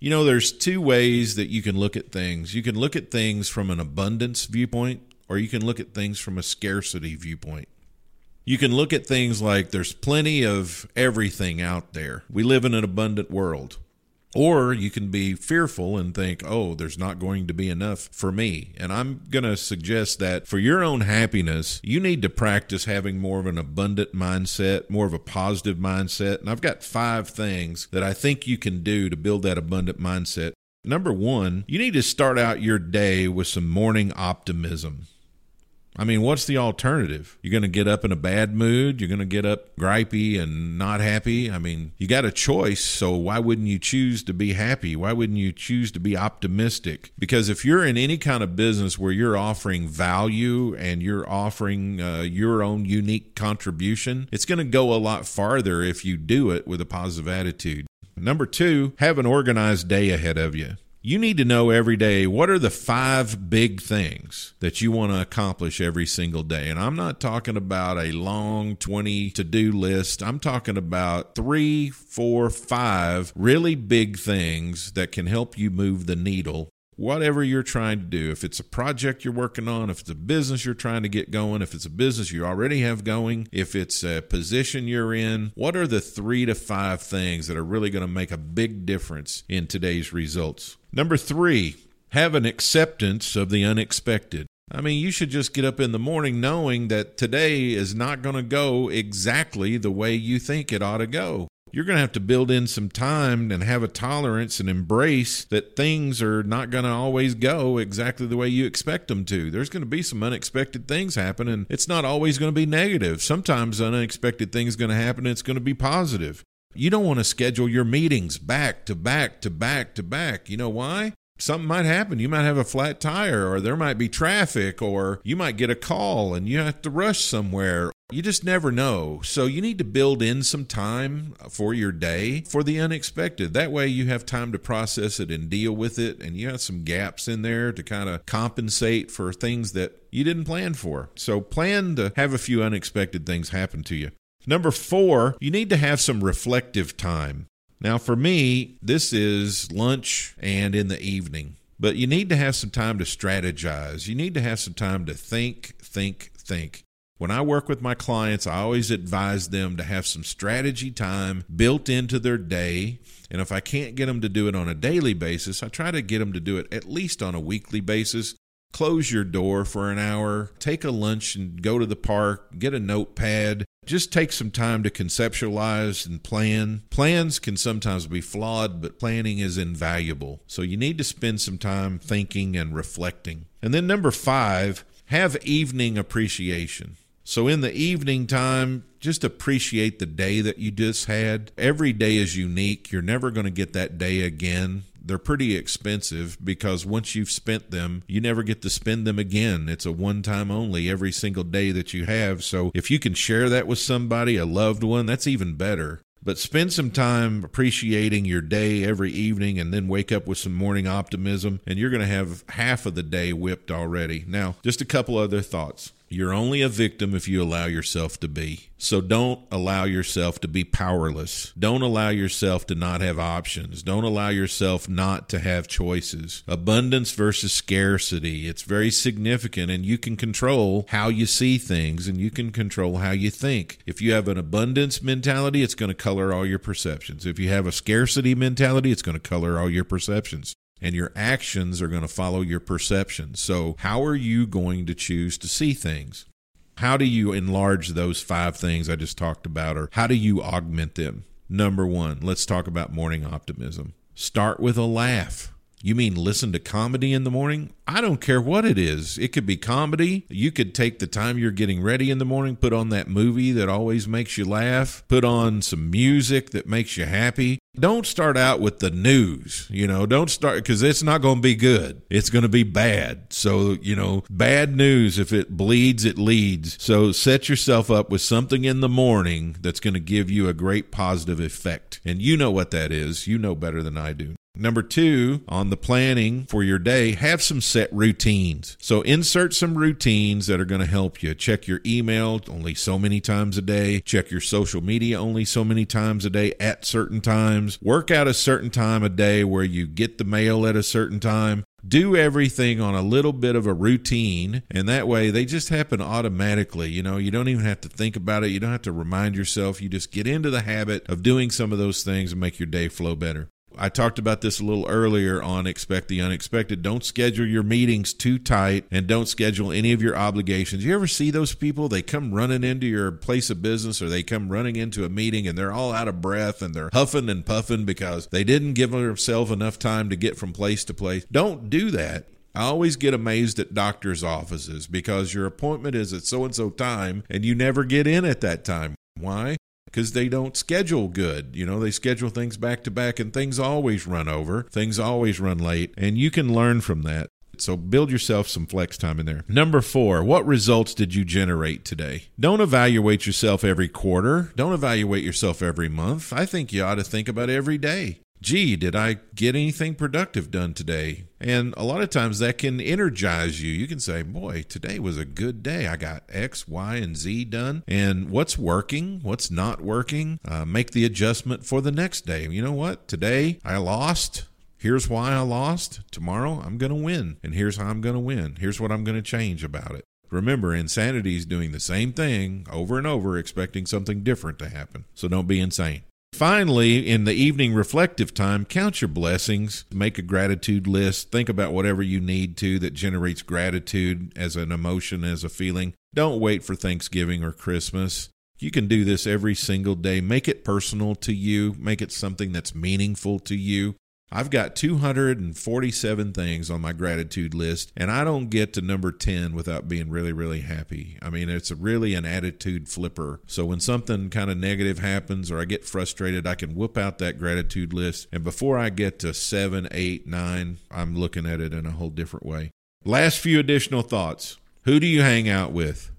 You know, there's two ways that you can look at things. You can look at things from an abundance viewpoint, or you can look at things from a scarcity viewpoint. You can look at things like there's plenty of everything out there. We live in an abundant world. Or you can be fearful and think, oh, there's not going to be enough for me. And I'm going to suggest that for your own happiness, you need to practice having more of an abundant mindset, more of a positive mindset. And I've got five things that I think you can do to build that abundant mindset. Number one, you need to start out your day with some morning optimism. I mean, what's the alternative? You're going to get up in a bad mood. You're going to get up gripey and not happy. I mean, you got a choice. So why wouldn't you choose to be happy? Why wouldn't you choose to be optimistic? Because if you're in any kind of business where you're offering value and you're offering uh, your own unique contribution, it's going to go a lot farther if you do it with a positive attitude. Number two, have an organized day ahead of you you need to know every day what are the five big things that you want to accomplish every single day. And I'm not talking about a long 20 to do list. I'm talking about three, four, five really big things that can help you move the needle whatever you're trying to do, if it's a project you're working on, if it's a business you're trying to get going, if it's a business you already have going, if it's a position you're in, what are the three to five things that are really going to make a big difference in today's results? Number three, have an acceptance of the unexpected. I mean, you should just get up in the morning knowing that today is not going to go exactly the way you think it ought to go you're going to have to build in some time and have a tolerance and embrace that things are not going to always go exactly the way you expect them to. There's going to be some unexpected things happen, and it's not always going to be negative. Sometimes unexpected things going to happen, and it's going to be positive. You don't want to schedule your meetings back to back to back to back. You know why? something might happen. You might have a flat tire, or there might be traffic, or you might get a call and you have to rush somewhere. You just never know. So you need to build in some time for your day for the unexpected. That way you have time to process it and deal with it, and you have some gaps in there to kind of compensate for things that you didn't plan for. So plan to have a few unexpected things happen to you. Number four, you need to have some reflective time. Now, for me, this is lunch and in the evening, but you need to have some time to strategize. You need to have some time to think, think, think. When I work with my clients, I always advise them to have some strategy time built into their day. And if I can't get them to do it on a daily basis, I try to get them to do it at least on a weekly basis. Close your door for an hour, take a lunch and go to the park, get a notepad. Just take some time to conceptualize and plan. Plans can sometimes be flawed, but planning is invaluable. So you need to spend some time thinking and reflecting. And then, number five, have evening appreciation. So in the evening time, just appreciate the day that you just had. Every day is unique. You're never going to get that day again. They're pretty expensive because once you've spent them, you never get to spend them again. It's a one time only every single day that you have. So if you can share that with somebody, a loved one, that's even better. But spend some time appreciating your day every evening and then wake up with some morning optimism, and you're going to have half of the day whipped already. Now, just a couple other thoughts. You're only a victim if you allow yourself to be. So don't allow yourself to be powerless. Don't allow yourself to not have options. Don't allow yourself not to have choices. Abundance versus scarcity. It's very significant and you can control how you see things and you can control how you think. If you have an abundance mentality, it's going to color all your perceptions. If you have a scarcity mentality, it's going to color all your perceptions and your actions are going to follow your perceptions. So, how are you going to choose to see things? How do you enlarge those five things I just talked about, or how do you augment them? Number one, let's talk about morning optimism. Start with a laugh. You mean listen to comedy in the morning? I don't care what it is. It could be comedy. You could take the time you're getting ready in the morning, put on that movie that always makes you laugh, put on some music that makes you happy. Don't start out with the news, you know, don't start because it's not going to be good. It's going to be bad. So, you know, bad news, if it bleeds, it leads. So set yourself up with something in the morning that's going to give you a great positive effect. And you know what that is. You know better than I do. Number two, on the planning for your day, have some set routines. So insert some routines that are going to help you. Check your email only so many times a day. Check your social media only so many times a day at certain times. Work out a certain time a day where you get the mail at a certain time do everything on a little bit of a routine and that way they just happen automatically you know you don't even have to think about it you don't have to remind yourself you just get into the habit of doing some of those things and make your day flow better I talked about this a little earlier on Expect the Unexpected. Don't schedule your meetings too tight and don't schedule any of your obligations. You ever see those people? They come running into your place of business or they come running into a meeting and they're all out of breath and they're huffing and puffing because they didn't give themselves enough time to get from place to place. Don't do that. I always get amazed at doctors' offices because your appointment is at so and so time and you never get in at that time. Why? Because they don't schedule good. You know, they schedule things back to back and things always run over, things always run late, and you can learn from that. So build yourself some flex time in there. Number four, what results did you generate today? Don't evaluate yourself every quarter. Don't evaluate yourself every month. I think you ought to think about every day gee, did I get anything productive done today? And a lot of times that can energize you. You can say, boy, today was a good day. I got X, Y, and Z done. And what's working? What's not working? Uh, make the adjustment for the next day. You know what? Today I lost. Here's why I lost. Tomorrow I'm going to win. And here's how I'm going to win. Here's what I'm going to change about it. Remember, insanity is doing the same thing over and over, expecting something different to happen. So don't be insane. Finally, in the evening reflective time, count your blessings, make a gratitude list, think about whatever you need to that generates gratitude as an emotion, as a feeling. Don't wait for Thanksgiving or Christmas. You can do this every single day. Make it personal to you, make it something that's meaningful to you. I've got 247 things on my gratitude list, and I don't get to number 10 without being really, really happy. I mean, it's really an attitude flipper. So when something kind of negative happens or I get frustrated, I can whoop out that gratitude list. And before I get to seven, eight, nine, I'm looking at it in a whole different way. Last few additional thoughts. Who do you hang out with?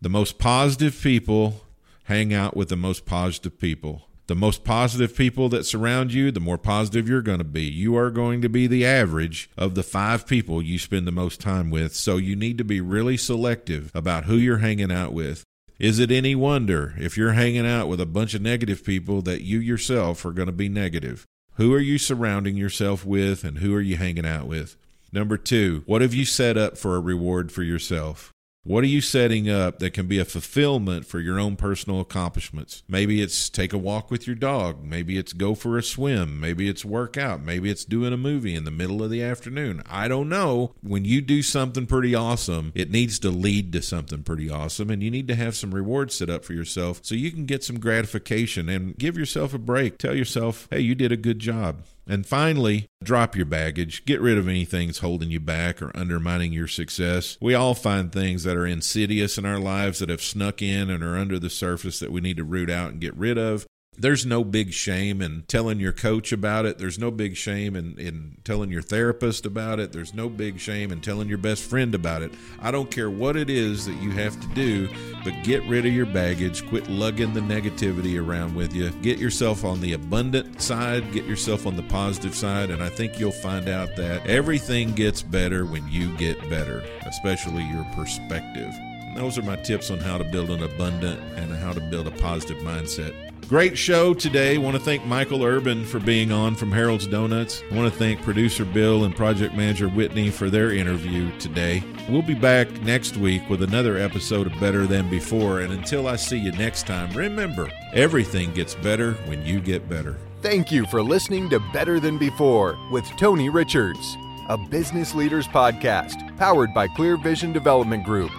The most positive people hang out with the most positive people. The most positive people that surround you, the more positive you're going to be. You are going to be the average of the five people you spend the most time with. So you need to be really selective about who you're hanging out with. Is it any wonder if you're hanging out with a bunch of negative people that you yourself are going to be negative? Who are you surrounding yourself with and who are you hanging out with? Number two, what have you set up for a reward for yourself? What are you setting up that can be a fulfillment for your own personal accomplishments? Maybe it's take a walk with your dog. Maybe it's go for a swim. Maybe it's work out. Maybe it's doing a movie in the middle of the afternoon. I don't know. When you do something pretty awesome, it needs to lead to something pretty awesome, and you need to have some rewards set up for yourself so you can get some gratification and give yourself a break. Tell yourself, hey, you did a good job. And finally, drop your baggage. Get rid of anything that's holding you back or undermining your success. We all find things that are insidious in our lives that have snuck in and are under the surface that we need to root out and get rid of there's no big shame in telling your coach about it. There's no big shame in, in telling your therapist about it. There's no big shame in telling your best friend about it. I don't care what it is that you have to do, but get rid of your baggage. Quit lugging the negativity around with you. Get yourself on the abundant side, get yourself on the positive side, and I think you'll find out that everything gets better when you get better, especially your perspective. those are my tips on how to build an abundant and how to build a positive mindset. Great show today. Want to thank Michael Urban for being on from Harold's Donuts. I want to thank producer Bill and project manager Whitney for their interview today. We'll be back next week with another episode of Better Than Before. And until I see you next time, remember everything gets better when you get better. Thank you for listening to Better Than Before with Tony Richards, a business leaders podcast powered by Clear Vision Development Group.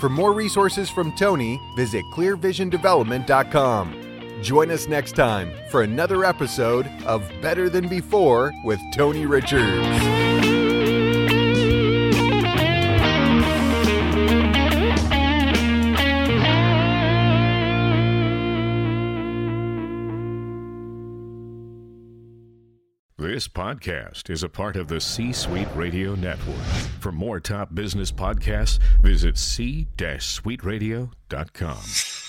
For more resources from Tony, visit clearvisiondevelopment.com. Join us next time for another episode of Better Than Before with Tony Richards. This podcast is a part of the C Suite Radio Network. For more top business podcasts, visit c-suiteradio.com.